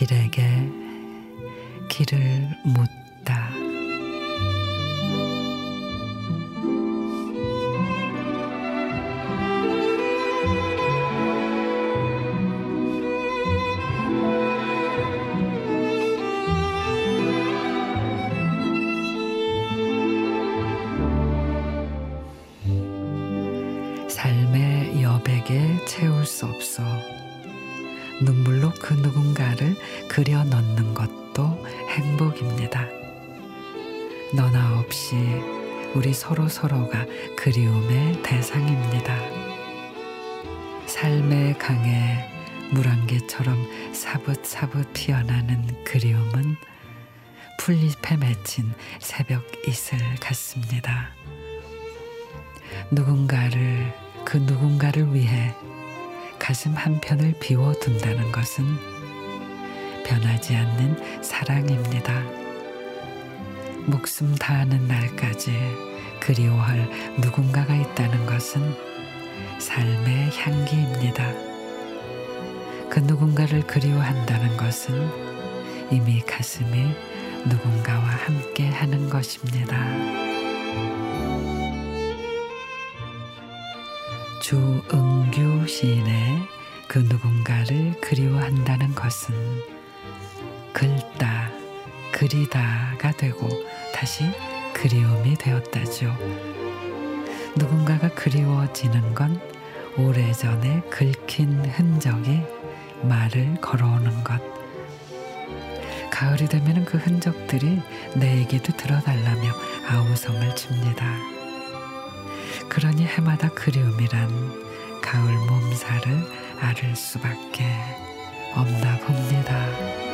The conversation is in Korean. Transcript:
길에게 길을 묻다. 삶의 여백에 채울 수 없어 눈물로 그 누군가를 그려 넣는 것도 행복입니다. 너나 없이 우리 서로 서로가 그리움의 대상입니다. 삶의 강에 물안개처럼 사붓사붓 피어나는 그리움은 풀잎에 맺힌 새벽 이슬 같습니다. 누군가를 그 누군가를 위해 가슴 한편을 비워둔다는 것은 변하지 않는 사랑입니다. 목숨 다하는 날까지 그리워할 누군가가 있다는 것은 삶의 향기입니다. 그 누군가를 그리워한다는 것은 이미 가슴이 누군가와 함께 하는 것입니다. 주응규 시인의 그 누군가를 그리워한다는 것은 글다, 그리다가 되고 다시 그리움이 되었다죠. 누군가가 그리워지는 건 오래전에 긁힌 흔적이 말을 걸어오는 것. 가을이 되면 그 흔적들이 내에게도 들어달라며 아우성을 칩니다. 그러니 해마다 그리움이란 가을 몸살을 앓을 수밖에 없나 봅니다.